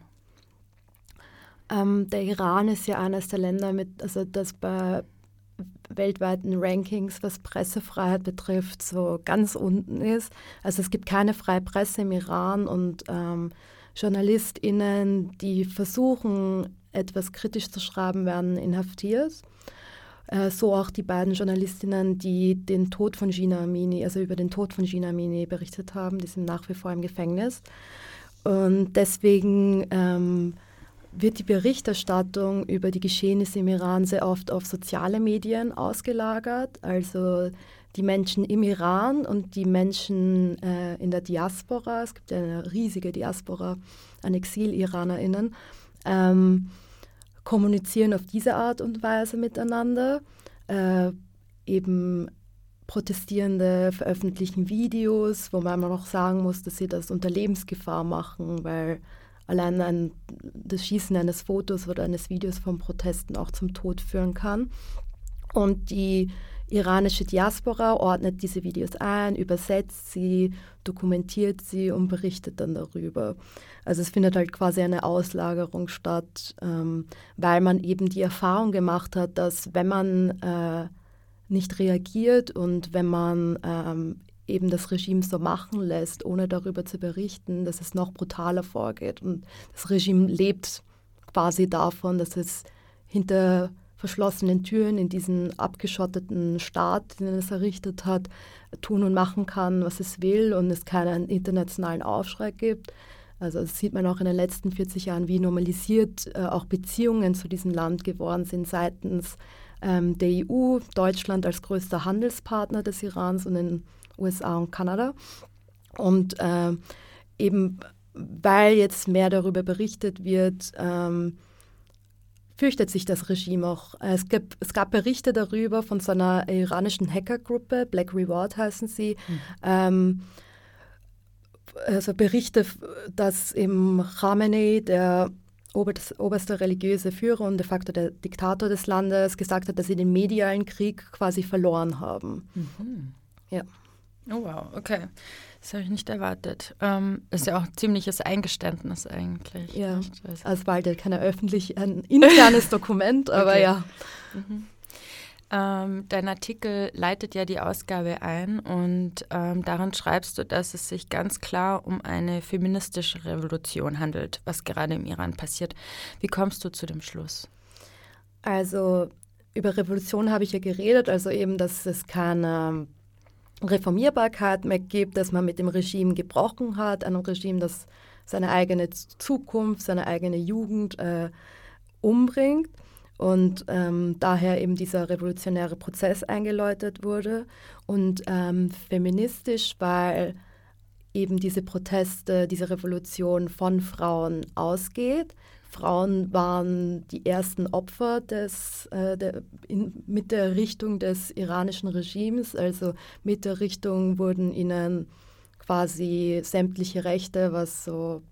Ähm, der Iran ist ja eines der Länder, mit, also das bei weltweiten Rankings, was Pressefreiheit betrifft, so ganz unten ist. Also es gibt keine freie Presse im Iran und ähm, JournalistInnen, die versuchen, etwas kritisch zu schreiben, werden inhaftiert. Äh, so auch die beiden Journalistinnen, die den Tod von Gina Amini, also über den Tod von Gina Amini berichtet haben, die sind nach wie vor im Gefängnis. Und deswegen ähm, wird die Berichterstattung über die Geschehnisse im Iran sehr oft auf soziale Medien ausgelagert. Also die Menschen im Iran und die Menschen äh, in der Diaspora, es gibt ja eine riesige Diaspora an Exil-IranerInnen, ähm, kommunizieren auf diese Art und Weise miteinander. Äh, eben Protestierende veröffentlichen Videos, wo man noch sagen muss, dass sie das unter Lebensgefahr machen, weil allein ein, das Schießen eines Fotos oder eines Videos von Protesten auch zum Tod führen kann. Und die iranische Diaspora ordnet diese Videos ein, übersetzt sie, dokumentiert sie und berichtet dann darüber. Also es findet halt quasi eine Auslagerung statt, ähm, weil man eben die Erfahrung gemacht hat, dass wenn man äh, nicht reagiert und wenn man ähm, eben das Regime so machen lässt, ohne darüber zu berichten, dass es noch brutaler vorgeht. Und das Regime lebt quasi davon, dass es hinter verschlossenen Türen in diesen abgeschotteten Staat, den es errichtet hat, tun und machen kann, was es will und es keinen internationalen Aufschrei gibt. Also das sieht man auch in den letzten 40 Jahren, wie normalisiert äh, auch Beziehungen zu diesem Land geworden sind seitens ähm, der EU, Deutschland als größter Handelspartner des Irans und den USA und Kanada. Und äh, eben weil jetzt mehr darüber berichtet wird, ähm, fürchtet sich das Regime auch. Es, gibt, es gab Berichte darüber von so einer iranischen Hackergruppe, Black Reward heißen sie, mhm. ähm, also Berichte, dass im Khamenei, der oberste religiöse Führer und de facto der Diktator des Landes, gesagt hat, dass sie den medialen Krieg quasi verloren haben. Mhm. Ja. Oh wow, okay. Das habe ich nicht erwartet. Ähm, ist ja auch ein ziemliches Eingeständnis eigentlich. Ja, also bald ja kein öffentlich, ein internes Dokument, aber okay. ja. Mhm. Ähm, dein Artikel leitet ja die Ausgabe ein und ähm, darin schreibst du, dass es sich ganz klar um eine feministische Revolution handelt, was gerade im Iran passiert. Wie kommst du zu dem Schluss? Also über Revolution habe ich ja geredet, also eben, dass es keine Reformierbarkeit mehr gibt, dass man mit dem Regime gebrochen hat, einem Regime, das seine eigene Zukunft, seine eigene Jugend äh, umbringt und ähm, daher eben dieser revolutionäre Prozess eingeläutet wurde. Und ähm, feministisch, weil eben diese Proteste, diese Revolution von Frauen ausgeht Frauen waren die ersten Opfer des, äh, der, in, mit der Richtung des iranischen Regimes. Also mit der Richtung wurden ihnen quasi sämtliche Rechte, was so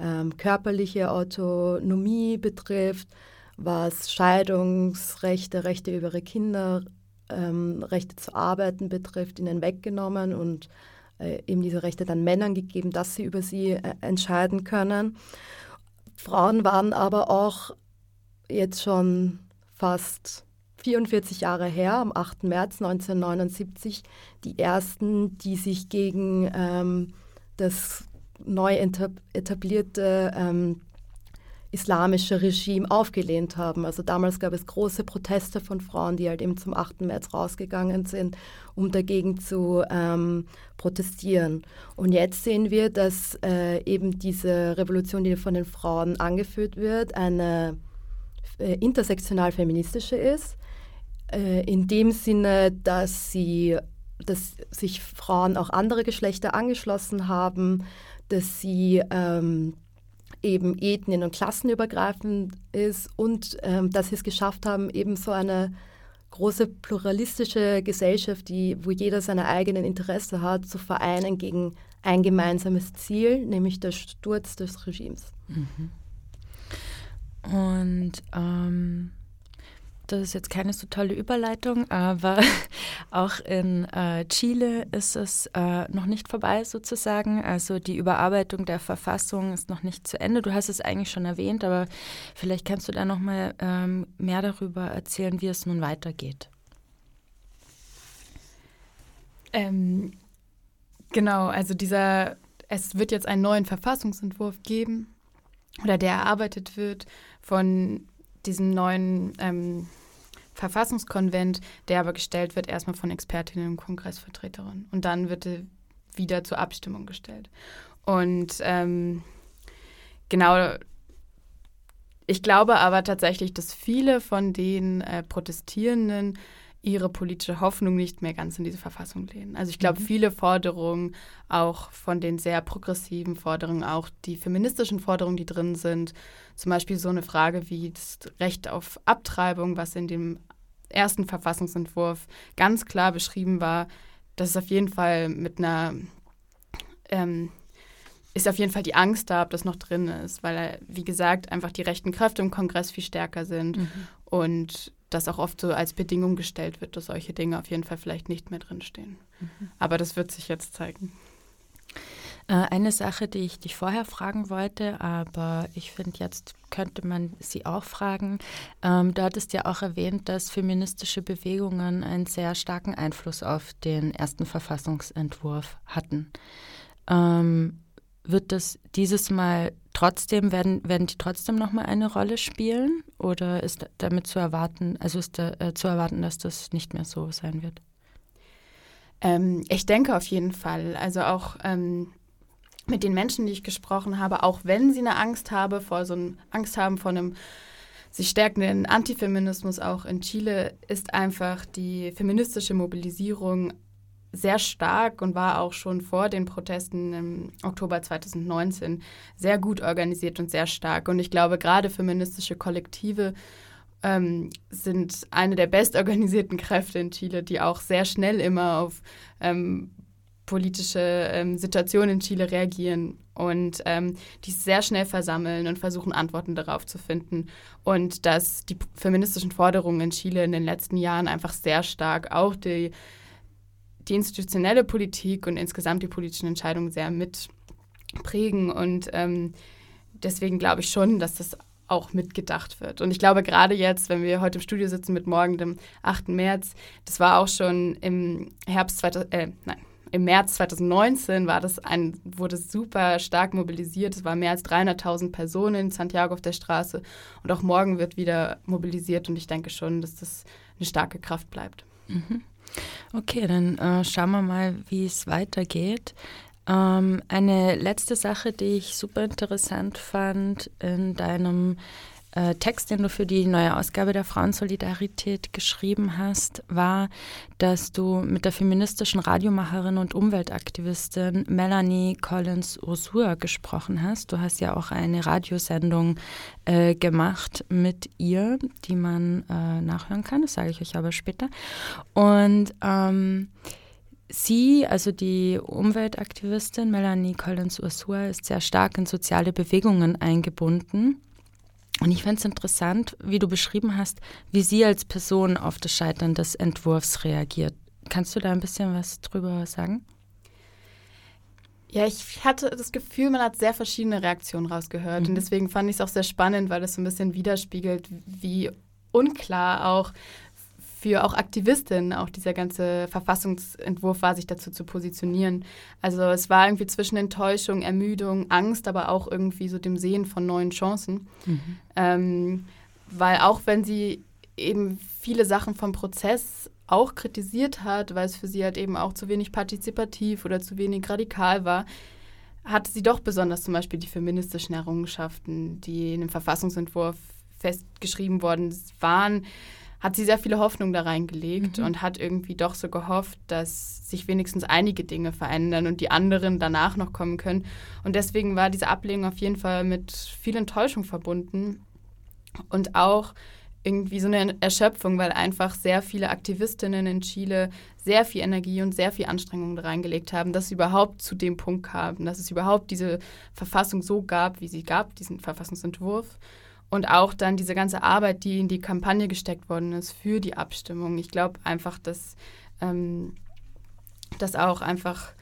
ähm, körperliche Autonomie betrifft, was Scheidungsrechte, Rechte über ihre Kinder, ähm, Rechte zu arbeiten betrifft, ihnen weggenommen und äh, eben diese Rechte dann Männern gegeben, dass sie über sie äh, entscheiden können. Frauen waren aber auch jetzt schon fast 44 Jahre her, am 8. März 1979, die ersten, die sich gegen ähm, das neu etablierte ähm, islamische Regime aufgelehnt haben. Also damals gab es große Proteste von Frauen, die halt eben zum 8. März rausgegangen sind, um dagegen zu ähm, protestieren. Und jetzt sehen wir, dass äh, eben diese Revolution, die von den Frauen angeführt wird, eine äh, intersektional feministische ist. Äh, in dem Sinne, dass sie dass sich Frauen auch andere Geschlechter angeschlossen haben, dass sie ähm, eben ethnien- und klassenübergreifend ist und ähm, dass sie es geschafft haben, eben so eine große pluralistische Gesellschaft, die, wo jeder seine eigenen Interessen hat, zu vereinen gegen ein gemeinsames Ziel, nämlich der Sturz des Regimes. Mhm. Und ähm, das ist jetzt keine so tolle Überleitung, aber auch in äh, Chile ist es äh, noch nicht vorbei sozusagen. Also die Überarbeitung der Verfassung ist noch nicht zu Ende. Du hast es eigentlich schon erwähnt, aber vielleicht kannst du da noch mal ähm, mehr darüber erzählen, wie es nun weitergeht. Ähm, genau, also dieser, es wird jetzt einen neuen Verfassungsentwurf geben oder der erarbeitet wird von diesem neuen ähm, Verfassungskonvent, der aber gestellt wird erstmal von Expertinnen und Kongressvertreterinnen. Und dann wird er wieder zur Abstimmung gestellt. Und ähm, genau, ich glaube aber tatsächlich, dass viele von den äh, Protestierenden ihre politische Hoffnung nicht mehr ganz in diese Verfassung lehnen. Also ich glaube, mhm. viele Forderungen, auch von den sehr progressiven Forderungen, auch die feministischen Forderungen, die drin sind, zum Beispiel so eine Frage wie das Recht auf Abtreibung, was in dem ersten Verfassungsentwurf ganz klar beschrieben war, dass es auf jeden Fall mit einer ähm, ist auf jeden Fall die Angst da, ob das noch drin ist, weil, wie gesagt, einfach die rechten Kräfte im Kongress viel stärker sind mhm. und das auch oft so als Bedingung gestellt wird, dass solche Dinge auf jeden Fall vielleicht nicht mehr drinstehen. Mhm. Aber das wird sich jetzt zeigen. Äh, eine Sache, die ich dich vorher fragen wollte, aber ich finde, jetzt könnte man sie auch fragen. Ähm, du hattest ja auch erwähnt, dass feministische Bewegungen einen sehr starken Einfluss auf den ersten Verfassungsentwurf hatten. Ähm, wird das dieses Mal trotzdem, werden, werden die trotzdem nochmal eine Rolle spielen? Oder ist damit zu erwarten, also ist da, äh, zu erwarten, dass das nicht mehr so sein wird? Ähm, ich denke auf jeden Fall. Also auch ähm, mit den Menschen, die ich gesprochen habe, auch wenn sie eine Angst habe vor so einem Angst haben vor einem sich stärkenden Antifeminismus auch in Chile, ist einfach die feministische Mobilisierung sehr stark und war auch schon vor den Protesten im Oktober 2019 sehr gut organisiert und sehr stark. Und ich glaube, gerade feministische Kollektive ähm, sind eine der bestorganisierten Kräfte in Chile, die auch sehr schnell immer auf ähm, politische ähm, Situationen in Chile reagieren und ähm, die sehr schnell versammeln und versuchen, Antworten darauf zu finden. Und dass die feministischen Forderungen in Chile in den letzten Jahren einfach sehr stark auch die die institutionelle Politik und insgesamt die politischen Entscheidungen sehr mitprägen. Und ähm, deswegen glaube ich schon, dass das auch mitgedacht wird. Und ich glaube, gerade jetzt, wenn wir heute im Studio sitzen mit morgen, dem 8. März, das war auch schon im Herbst 2000, äh, nein, im März 2019 war das ein, wurde super stark mobilisiert. Es waren mehr als 300.000 Personen in Santiago auf der Straße. Und auch morgen wird wieder mobilisiert. Und ich denke schon, dass das eine starke Kraft bleibt. Mhm. Okay, dann äh, schauen wir mal, wie es weitergeht. Ähm, eine letzte Sache, die ich super interessant fand in deinem äh, Text, den du für die neue Ausgabe der Frauensolidarität geschrieben hast, war, dass du mit der feministischen Radiomacherin und Umweltaktivistin Melanie Collins Ursua gesprochen hast. Du hast ja auch eine Radiosendung äh, gemacht mit ihr, die man äh, nachhören kann. Das sage ich euch aber später. Und ähm, Sie, also die Umweltaktivistin Melanie Collins Ursua, ist sehr stark in soziale Bewegungen eingebunden und ich fände es interessant, wie du beschrieben hast, wie sie als Person auf das Scheitern des Entwurfs reagiert. Kannst du da ein bisschen was drüber sagen? Ja, ich hatte das Gefühl, man hat sehr verschiedene Reaktionen rausgehört. Mhm. Und deswegen fand ich es auch sehr spannend, weil das so ein bisschen widerspiegelt, wie unklar auch für auch Aktivistinnen, auch dieser ganze Verfassungsentwurf war, sich dazu zu positionieren. Also es war irgendwie zwischen Enttäuschung, Ermüdung, Angst, aber auch irgendwie so dem Sehen von neuen Chancen. Mhm. Ähm, weil auch wenn sie eben viele Sachen vom Prozess auch kritisiert hat, weil es für sie halt eben auch zu wenig partizipativ oder zu wenig radikal war, hatte sie doch besonders zum Beispiel die feministischen Errungenschaften, die in dem Verfassungsentwurf festgeschrieben worden waren, hat sie sehr viele Hoffnung da reingelegt mhm. und hat irgendwie doch so gehofft, dass sich wenigstens einige Dinge verändern und die anderen danach noch kommen können. Und deswegen war diese Ablehnung auf jeden Fall mit viel Enttäuschung verbunden und auch irgendwie so eine Erschöpfung, weil einfach sehr viele Aktivistinnen in Chile sehr viel Energie und sehr viel Anstrengung reingelegt haben, dass sie überhaupt zu dem Punkt kamen, dass es überhaupt diese Verfassung so gab, wie sie gab, diesen Verfassungsentwurf. Und auch dann diese ganze Arbeit, die in die Kampagne gesteckt worden ist für die Abstimmung. Ich glaube einfach, dass ähm, das auch einfach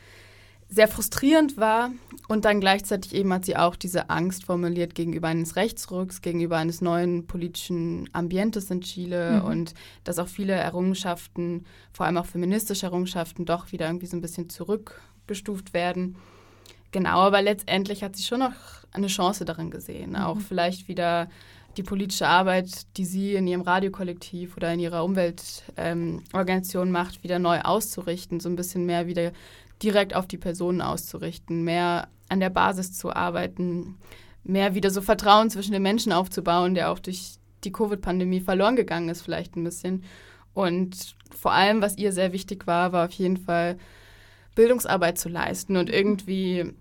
sehr frustrierend war und dann gleichzeitig eben hat sie auch diese Angst formuliert gegenüber eines Rechtsrucks, gegenüber eines neuen politischen Ambientes in Chile mhm. und dass auch viele Errungenschaften, vor allem auch feministische Errungenschaften, doch wieder irgendwie so ein bisschen zurückgestuft werden. Genau, aber letztendlich hat sie schon noch eine Chance darin gesehen, mhm. auch vielleicht wieder die politische Arbeit, die sie in ihrem Radiokollektiv oder in ihrer Umweltorganisation ähm, macht, wieder neu auszurichten, so ein bisschen mehr wieder direkt auf die Personen auszurichten, mehr an der Basis zu arbeiten, mehr wieder so Vertrauen zwischen den Menschen aufzubauen, der auch durch die Covid-Pandemie verloren gegangen ist, vielleicht ein bisschen. Und vor allem, was ihr sehr wichtig war, war auf jeden Fall Bildungsarbeit zu leisten und irgendwie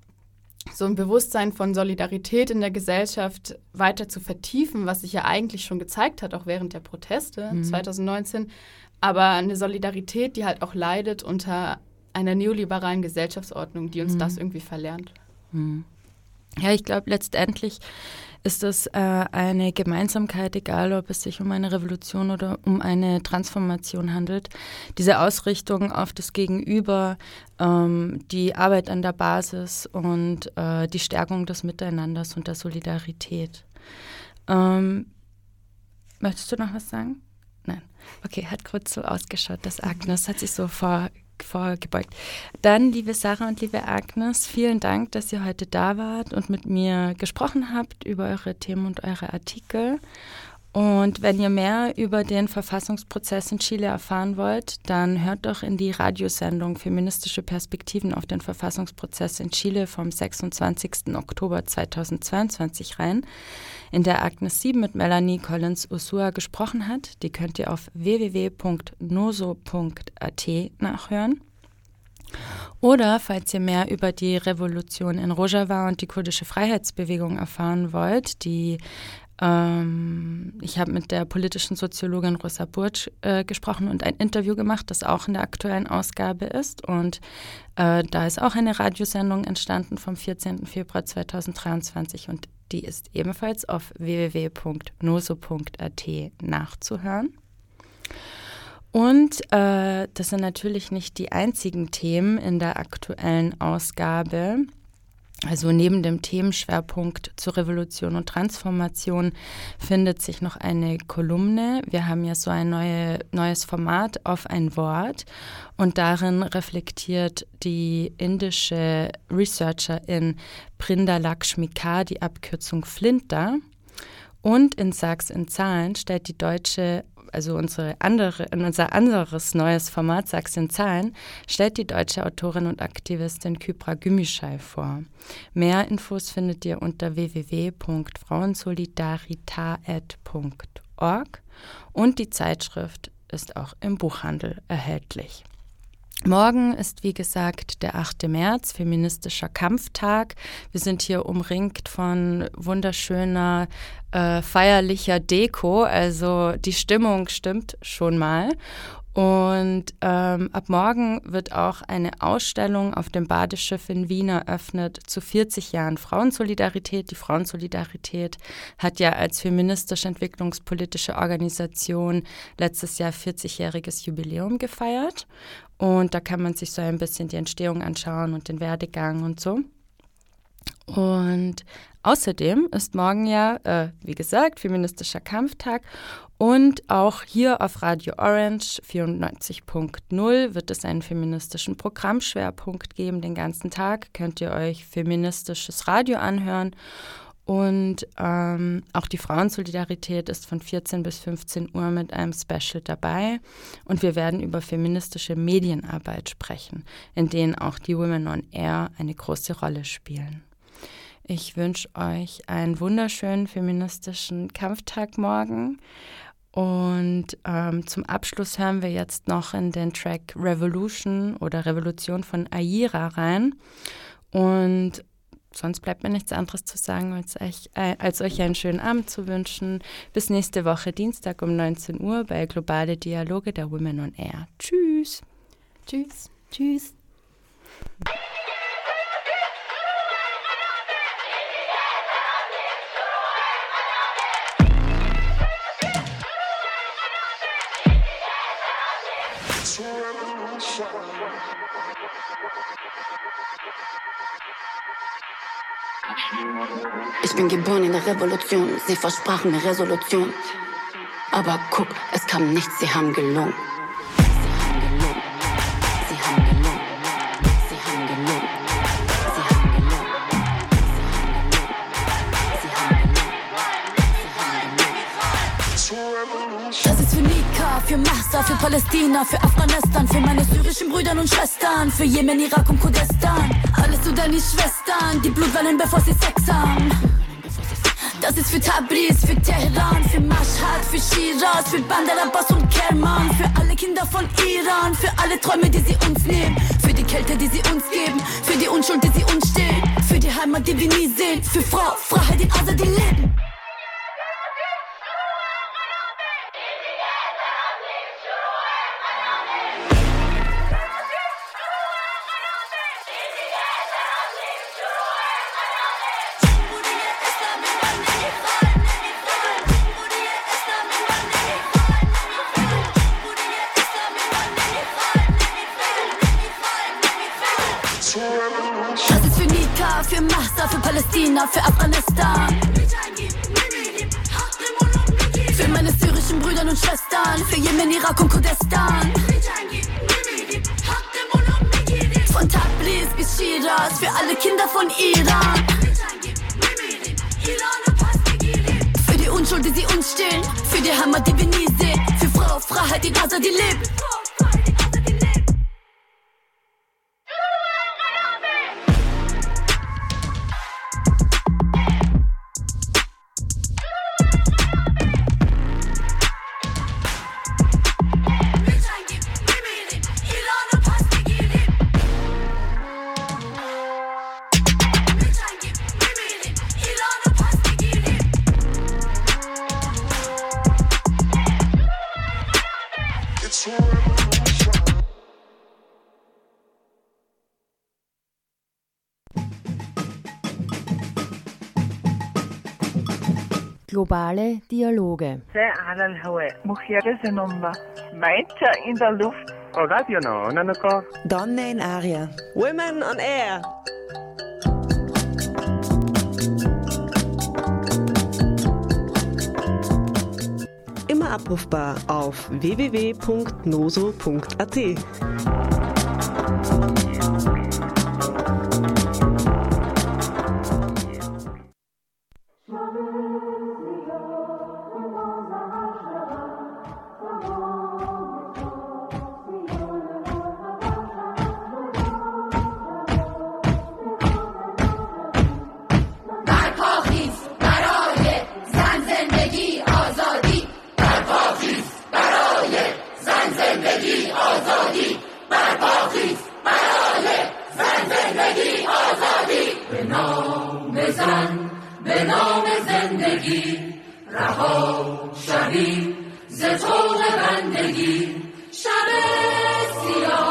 so ein Bewusstsein von Solidarität in der Gesellschaft weiter zu vertiefen, was sich ja eigentlich schon gezeigt hat, auch während der Proteste mhm. 2019. Aber eine Solidarität, die halt auch leidet unter einer neoliberalen Gesellschaftsordnung, die uns mhm. das irgendwie verlernt. Mhm. Ja, ich glaube, letztendlich ist das äh, eine Gemeinsamkeit, egal ob es sich um eine Revolution oder um eine Transformation handelt. Diese Ausrichtung auf das Gegenüber, ähm, die Arbeit an der Basis und äh, die Stärkung des Miteinanders und der Solidarität. Ähm, möchtest du noch was sagen? Nein. Okay, hat kurz so ausgeschaut, dass Agnes hat sich so vor vorgebeugt. Dann, liebe Sarah und liebe Agnes, vielen Dank, dass ihr heute da wart und mit mir gesprochen habt über eure Themen und eure Artikel. Und wenn ihr mehr über den Verfassungsprozess in Chile erfahren wollt, dann hört doch in die Radiosendung Feministische Perspektiven auf den Verfassungsprozess in Chile vom 26. Oktober 2022 rein, in der Agnes 7 mit Melanie Collins Usua gesprochen hat. Die könnt ihr auf www.noso.at nachhören. Oder falls ihr mehr über die Revolution in Rojava und die kurdische Freiheitsbewegung erfahren wollt, die ähm, ich habe mit der politischen Soziologin Rosa Burtsch äh, gesprochen und ein Interview gemacht, das auch in der aktuellen Ausgabe ist. Und äh, da ist auch eine Radiosendung entstanden vom 14. Februar 2023 und die ist ebenfalls auf www.noso.at nachzuhören. Und äh, das sind natürlich nicht die einzigen Themen in der aktuellen Ausgabe. Also neben dem Themenschwerpunkt zur Revolution und Transformation findet sich noch eine Kolumne. Wir haben ja so ein neue, neues Format auf ein Wort und darin reflektiert die indische Researcherin Prinda Lakshmikar die Abkürzung Flinter. Und in Sachs in Zahlen stellt die deutsche also unsere andere, unser anderes neues Format Sachs in Zahlen, stellt die deutsche Autorin und Aktivistin Kypra Gümüşay vor. Mehr Infos findet ihr unter www.frauensolidarita.org und die Zeitschrift ist auch im Buchhandel erhältlich. Morgen ist, wie gesagt, der 8. März, feministischer Kampftag. Wir sind hier umringt von wunderschöner, äh, feierlicher Deko. Also die Stimmung stimmt schon mal. Und ähm, ab morgen wird auch eine Ausstellung auf dem Badeschiff in Wien eröffnet zu 40 Jahren Frauensolidarität. Die Frauensolidarität hat ja als feministisch-entwicklungspolitische Organisation letztes Jahr 40-jähriges Jubiläum gefeiert. Und da kann man sich so ein bisschen die Entstehung anschauen und den Werdegang und so. Und außerdem ist morgen ja, äh, wie gesagt, feministischer Kampftag und auch hier auf Radio Orange 94.0 wird es einen feministischen Programmschwerpunkt geben. Den ganzen Tag könnt ihr euch feministisches Radio anhören. Und ähm, auch die Frauensolidarität ist von 14 bis 15 Uhr mit einem Special dabei. Und wir werden über feministische Medienarbeit sprechen, in denen auch die Women on Air eine große Rolle spielen. Ich wünsche euch einen wunderschönen feministischen Kampftag morgen. Und ähm, zum Abschluss hören wir jetzt noch in den Track Revolution oder Revolution von Aira rein. Und sonst bleibt mir nichts anderes zu sagen, als euch, äh, als euch einen schönen Abend zu wünschen. Bis nächste Woche Dienstag um 19 Uhr bei Globale Dialoge der Women on Air. Tschüss. Tschüss. Tschüss. Ich bin geboren in der Revolution, sie versprachen mir Resolution. Aber guck, es kam nichts, sie haben gelungen. Für Mahsa, für Palästina, für Afghanistan, für meine syrischen Brüder und Schwestern, für Jemen, Irak und Kurdistan. Alles Sudanis Schwestern, die Blut weinen, bevor sie Sex haben. Das ist für Tabriz, für Teheran, für Mashhad, für Shiraz, für Bandar Abbas und Kerman, für alle Kinder von Iran, für alle Träume, die sie uns nehmen, für die Kälte, die sie uns geben, für die Unschuld, die sie uns stehlen, für die Heimat, die wir nie sehen, für Frau, Freiheit in Azadi leben. Von Iran. Für die Unschuld, die sie uns stehlen, für die Heimat, die wir nie sehen, für Frau, Freiheit, die Gaza, die lebt. Globale Dialoge. in der Luft. Donne in Aria. Women on Air. Immer abrufbar auf www.noso.at. زن زندگی آزادی پاخیز برای زن زندگی آزادی به نام زن به نام زندگی رها شویم. ز بندگی شب سیاه.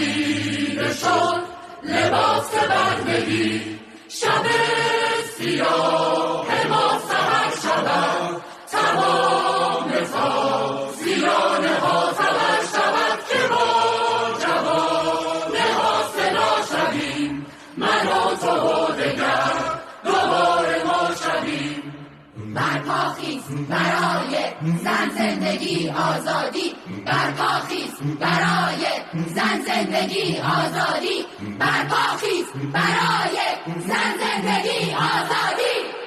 دریده شد لباس بردگی شب سیاه. برپاخیز برای زن زندگی آزادی. برپاخیز برای زن زندگی آزادی. برپاخیز برای زن زندگی آزادی.